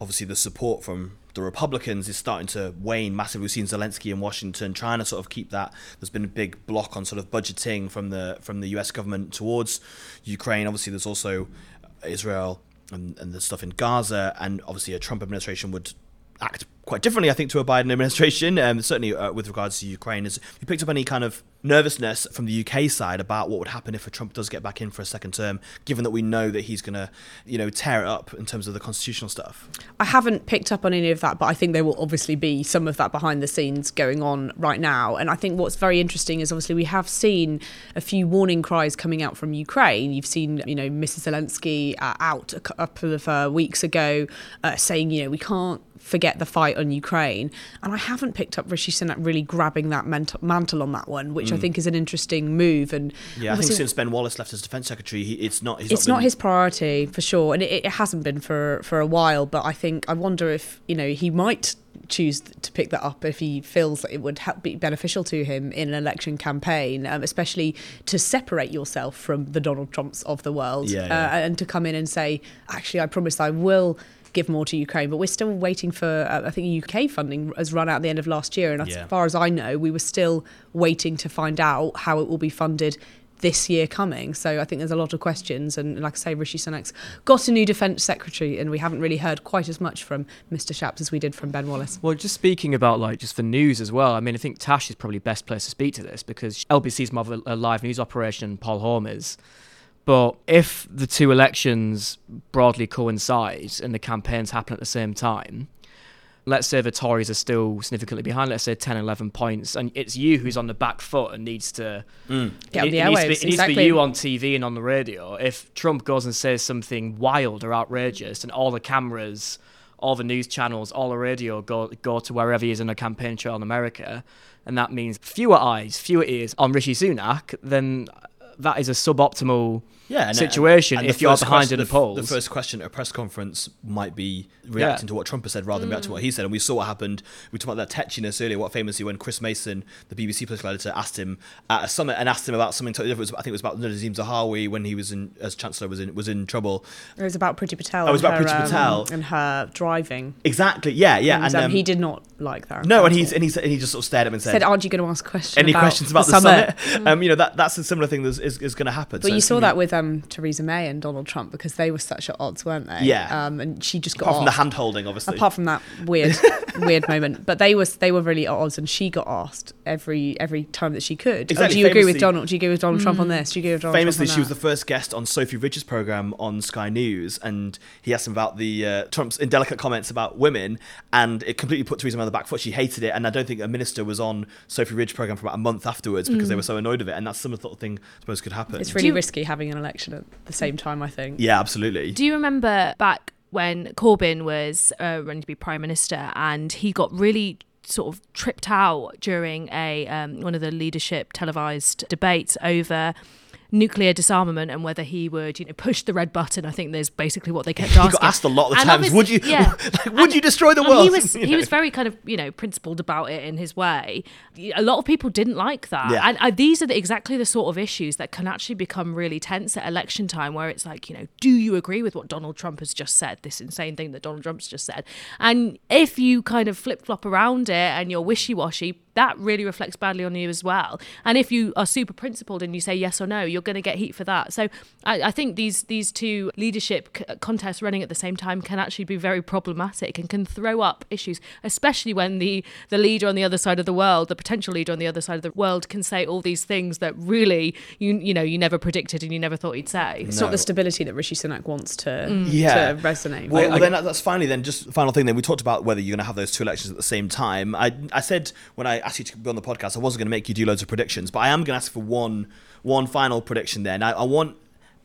Speaker 1: obviously the support from the Republicans is starting to wane massively. We've seen Zelensky in Washington trying to sort of keep that. There's been a big block on sort of budgeting from the from the U.S. government towards Ukraine. Obviously, there's also Israel and, and the stuff in Gaza, and obviously a Trump administration would act quite differently, I think, to a Biden administration, um, certainly uh, with regards to Ukraine. Has you picked up any kind of nervousness from the UK side about what would happen if a Trump does get back in for a second term, given that we know that he's going to, you know, tear it up in terms of the constitutional stuff?
Speaker 4: I haven't picked up on any of that, but I think there will obviously be some of that behind the scenes going on right now. And I think what's very interesting is obviously we have seen a few warning cries coming out from Ukraine. You've seen, you know, Mrs. Zelensky uh, out a couple of uh, weeks ago uh, saying, you know, we can't forget the fight on Ukraine. And I haven't picked up Rishi Sunak really grabbing that mantle on that one, which mm. I think is an interesting move. And
Speaker 1: yeah, I think since Ben Wallace left as defence secretary, he, it's not.
Speaker 4: it's
Speaker 1: not,
Speaker 4: not his priority for sure, and it, it hasn't been for for a while. But I think I wonder if you know he might choose to pick that up if he feels that it would help be beneficial to him in an election campaign, um, especially to separate yourself from the Donald Trumps of the world
Speaker 1: yeah, yeah. Uh,
Speaker 4: and to come in and say, actually, I promise I will give more to Ukraine, but we're still waiting for, uh, I think UK funding has run out at the end of last year. And as far as I know, we were still waiting to find out how it will be funded this year coming. So I think there's a lot of questions. And like I say, Rishi Sunak's got a new defence secretary, and we haven't really heard quite as much from Mr. Shapps as we did from Ben Wallace.
Speaker 2: Well, just speaking about like just the news as well. I mean, I think Tash is probably best place to speak to this because LBC's more of a, live news operation. Paul Holm is. But if the two elections broadly coincide and the campaigns happen at the same time, let's say the Tories are still significantly behind, let's say 10, 11 points, and it's you who's on the back foot and needs to
Speaker 4: mm. get
Speaker 2: it,
Speaker 4: the
Speaker 2: it,
Speaker 4: airwaves.
Speaker 2: Needs to be,
Speaker 4: it
Speaker 2: needs to be you on TV and on the radio. If Trump goes and says something wild or outrageous, and all the cameras, all the news channels, all the radio go go to wherever he is in a campaign trail in America, and that means fewer eyes, fewer ears on Rishi Sunak, then that is a suboptimal yeah, and, situation and, and if you're behind question, in the, the polls.
Speaker 1: The first question at a press conference might be reacting yeah. to what Trump has said rather than mm. reacting to what he said. And we saw what happened. We talked about that tetchiness earlier, what famously when Chris Mason, the BBC political editor, asked him at a summit and asked him about something totally different. I think it was about Nadhim Zahawi when he was in, as Chancellor, was in was in trouble.
Speaker 4: It was about Priti Patel.
Speaker 1: Oh, it was about her, Priti Patel.
Speaker 4: Um, and her driving.
Speaker 1: Exactly, yeah, yeah.
Speaker 4: And, and um, he did not like that.
Speaker 1: No, and, he's, and, he, and he just sort of stared at him and said,
Speaker 4: said Aren't you going to ask questions
Speaker 1: Any
Speaker 4: about
Speaker 1: questions about
Speaker 4: the,
Speaker 1: the
Speaker 4: summit?
Speaker 1: summit? [LAUGHS] um, you know, that, that's a similar thing that is, is going to happen.
Speaker 4: But so you saw that with um, Theresa May May and Donald Trump because they were such at odds, weren't they?
Speaker 1: Yeah.
Speaker 4: Um, and she just got
Speaker 1: apart
Speaker 4: from
Speaker 1: the hand holding, obviously.
Speaker 4: Apart from that weird, [LAUGHS] weird moment, but they was they were really at odds, and she got asked every every time that she could. Exactly. Oh, do you agree with Donald? Do you agree with Donald mm. Trump on mm. this? Do you agree with Donald
Speaker 1: Famously,
Speaker 4: she
Speaker 1: was the first guest on Sophy Ridge's program on Sky News, and he asked him about the uh, Trump's indelicate comments about women, and it completely put Theresa May on the back foot. She hated it, and I don't think a minister was on Sophie Ridge program for about a month afterwards because mm. they were so annoyed of it, and that's some of the sort of thing I suppose could happen.
Speaker 4: It's really risky having an election at the same time. I think.
Speaker 1: Yeah, absolutely.
Speaker 3: Do you remember back when Corbyn was uh, running to be prime minister and he got really sort of tripped out during a um, one of the leadership televised debates over nuclear disarmament and whether he would, you know, push the red button. I think there's basically what they kept [LAUGHS] asking.
Speaker 1: He got asked a lot of times. Would you? Yeah. [LAUGHS] like, would and, you destroy the world?
Speaker 3: He was [LAUGHS] he know? was very kind of you know principled about it in his way. A lot of people didn't like that, yeah. and uh, these are the, exactly the sort of issues that can actually become really tense at election time, where it's like, you know, do you agree with what Donald Trump has just said? This insane thing that Donald Trump's just said, and if you kind of flip flop around it and you're wishy washy, that really reflects badly on you as well. And if you are super principled and you say yes or no, you're going to get heat for that. So I, I think these these two leadership c- contests running at the same time can actually be very problematic and can throw up issues, especially when the the leader on the other side of the world, the potential leader on the other side of the world, can say all these things that really you you know you never predicted and you never thought he'd say.
Speaker 4: It's no. not the stability that Rishi Sunak wants to mm. yeah. to resonate.
Speaker 1: Well, well, then that's finally then just final thing. Then we talked about whether you're going to have those two elections at the same time. I I said when I asked you to be on the podcast, I wasn't going to make you do loads of predictions, but I am going to ask for one one final prediction. Then I, I want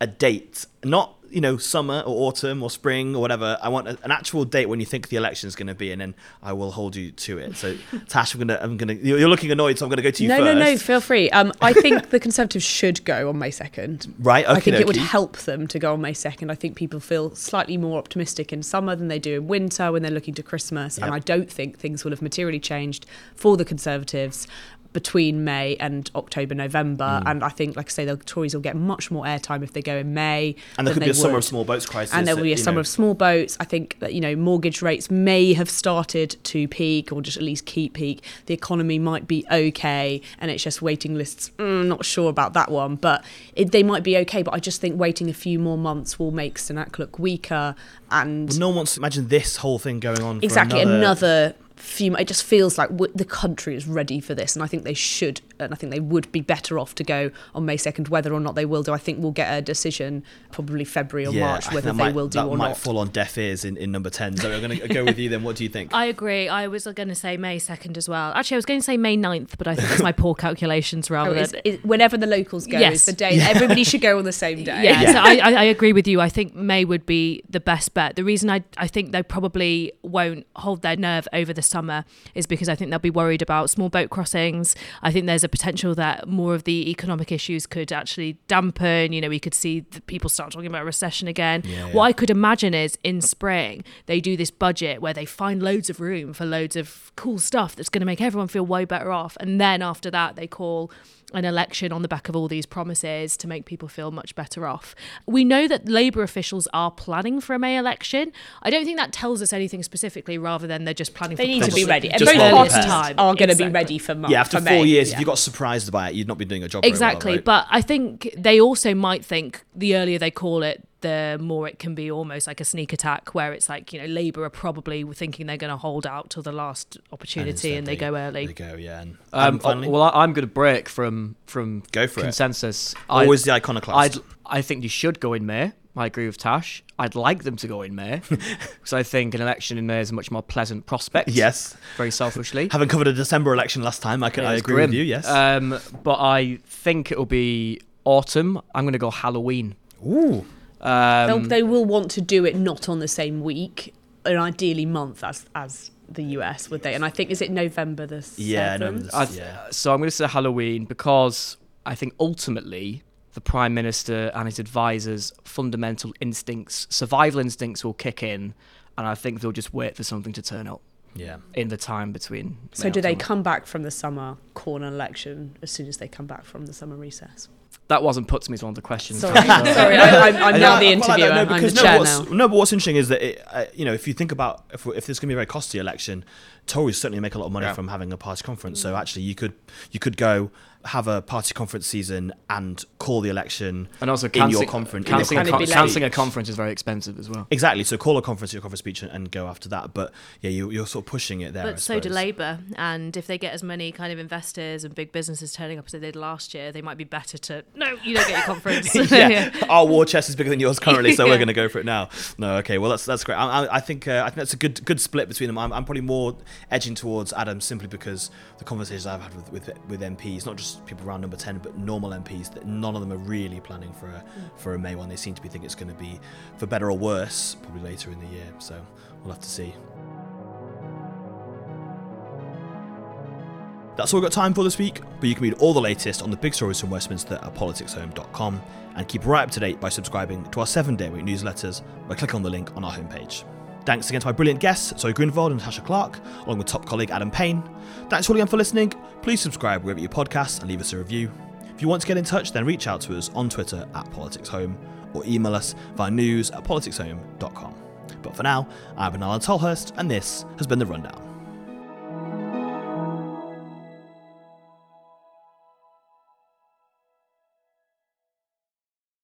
Speaker 1: a date, not you know summer or autumn or spring or whatever. I want an actual date when you think the election is going to be, and then I will hold you to it. So [LAUGHS] Tash, I'm gonna I'm gonna you're looking annoyed, so I'm gonna go to you
Speaker 4: no,
Speaker 1: first.
Speaker 4: No, no, no. Feel free. Um, I think the Conservatives should go on May second.
Speaker 1: Right. Okay,
Speaker 4: I think it would help them to go on May second. I think people feel slightly more optimistic in summer than they do in winter when they're looking to Christmas, yep. and I don't think things will have materially changed for the Conservatives between May and October, November. Mm. And I think, like I say, the Tories will get much more airtime if they go in May.
Speaker 1: And there could be a would. summer of small boats crisis.
Speaker 4: And there will be a summer know. of small boats. I think that, you know, mortgage rates may have started to peak or just at least keep peak. The economy might be okay. And it's just waiting lists, mm, not sure about that one. But it, they might be okay. But I just think waiting a few more months will make Sunak look weaker. And
Speaker 1: well, no one wants to imagine this whole thing going on.
Speaker 4: Exactly.
Speaker 1: another,
Speaker 4: another few it just feels like w- the country is ready for this and i think they should and i think they would be better off to go on may 2nd whether or not they will do. I think we'll get a decision probably february or yeah, march whether they
Speaker 1: might,
Speaker 4: will do
Speaker 1: that
Speaker 4: or
Speaker 1: might
Speaker 4: not.
Speaker 1: fall on deaf ears in, in number 10 so i'm going to go with you then. What do you think? [LAUGHS]
Speaker 3: I agree. I was going to say may 2nd as well. Actually i was going to say may 9th but i think it's my poor calculations [LAUGHS] oh, rather oh,
Speaker 4: than whenever the locals go yes. is the day everybody should go on the [LAUGHS] same day.
Speaker 3: Yeah, yeah. so I, I agree with you. I think may would be the best bet. The reason i, I think they probably won't hold their nerve over the summer is because I think they'll be worried about small boat crossings. I think there's a potential that more of the economic issues could actually dampen. You know, we could see people start talking about recession again. Yeah, yeah. What I could imagine is in spring, they do this budget where they find loads of room for loads of cool stuff that's going to make everyone feel way better off. And then after that, they call an election on the back of all these promises to make people feel much better off. We know that Labour officials are planning for a May election. I don't think that tells us anything specifically, rather than they're just planning. For Mayor.
Speaker 4: They
Speaker 3: need
Speaker 4: to be ready. Both parties are going to exactly. be ready for March.
Speaker 1: Yeah, after four
Speaker 4: May.
Speaker 1: years,
Speaker 4: yeah.
Speaker 1: if you got surprised by it, you'd not be doing a job.
Speaker 3: Exactly,
Speaker 1: well, right?
Speaker 3: but I think they also might think the earlier they call it, the more it can be almost like a sneak attack where it's like, you know, Labour are probably thinking they're going to hold out till the last opportunity and, and they, they, go early.
Speaker 1: They go, yeah. And,
Speaker 2: um, well, I, am going to break from from
Speaker 1: go for
Speaker 2: consensus.
Speaker 1: It. Always the iconoclast.
Speaker 2: I'd, I think you should go in May. I agree with Tash. I'd like them to go in May [LAUGHS] because I think an election in May is a much more pleasant prospect.
Speaker 1: Yes,
Speaker 2: very selfishly.
Speaker 1: Having covered a December election last time, I can I agree
Speaker 2: grim.
Speaker 1: with you. Yes,
Speaker 2: um, but I think it'll be autumn. I'm going to go Halloween.
Speaker 1: Ooh.
Speaker 2: Um,
Speaker 4: they will want to do it not on the same week, an ideally month as as the US, would they? And I think is it November the
Speaker 1: yeah,
Speaker 4: no,
Speaker 1: yeah.
Speaker 2: So I'm going to say Halloween because I think ultimately the prime minister and his advisors' fundamental instincts, survival instincts, will kick in, and I think they'll just wait for something to turn up.
Speaker 1: Yeah.
Speaker 2: In the time between.
Speaker 4: So do they come back from the summer corner election as soon as they come back from the summer recess?
Speaker 2: That wasn't put to me as one of the questions.
Speaker 4: Sorry, sorry [LAUGHS] I'm, I'm now the interviewer. Well, no, I'm the chair
Speaker 1: now. No, but what's interesting is that it, uh, you know if you think about if, if there's going to be a very costly election, Tories certainly make a lot of money yeah. from having a party conference. Mm. So actually, you could you could go have a party conference season and call the election
Speaker 2: and also
Speaker 1: in your conference.
Speaker 2: Cancelling, a, con- cancelling a conference is very expensive as well.
Speaker 1: Exactly. So call a conference, your conference speech, and, and go after that. But yeah, you, are sort of pushing it there.
Speaker 3: But so do Labour, and if they get as many kind of investors and big businesses turning up as they did last year, they might be better to no, you don't get your conference. [LAUGHS]
Speaker 1: yeah. yeah. [LAUGHS] our war chest is bigger than yours currently, so [LAUGHS] yeah. we're going to go for it now. No, okay, well that's that's great. I, I think uh, I think that's a good good split between them. I'm, I'm, probably more edging towards Adam simply because the conversations I've had with with, with MPs, not just people around number ten but normal MPs, that none of them are really planning for a mm. for a May one. They seem to be thinking it's going to be for better or worse, probably later in the year. So we'll have to see. That's all we've got time for this week, but you can read all the latest on the big stories from Westminster at politicshome.com and keep right up to date by subscribing to our seven day week newsletters by clicking on the link on our homepage. Thanks again to my brilliant guests, Zoë Grünewald and Natasha Clark, along with top colleague Adam Payne. Thanks all again for listening. Please subscribe wherever you podcast and leave us a review. If you want to get in touch, then reach out to us on Twitter at PoliticsHome or email us via news at politicshome.com. But for now, I've been Alain Tolhurst, and this has been The Rundown.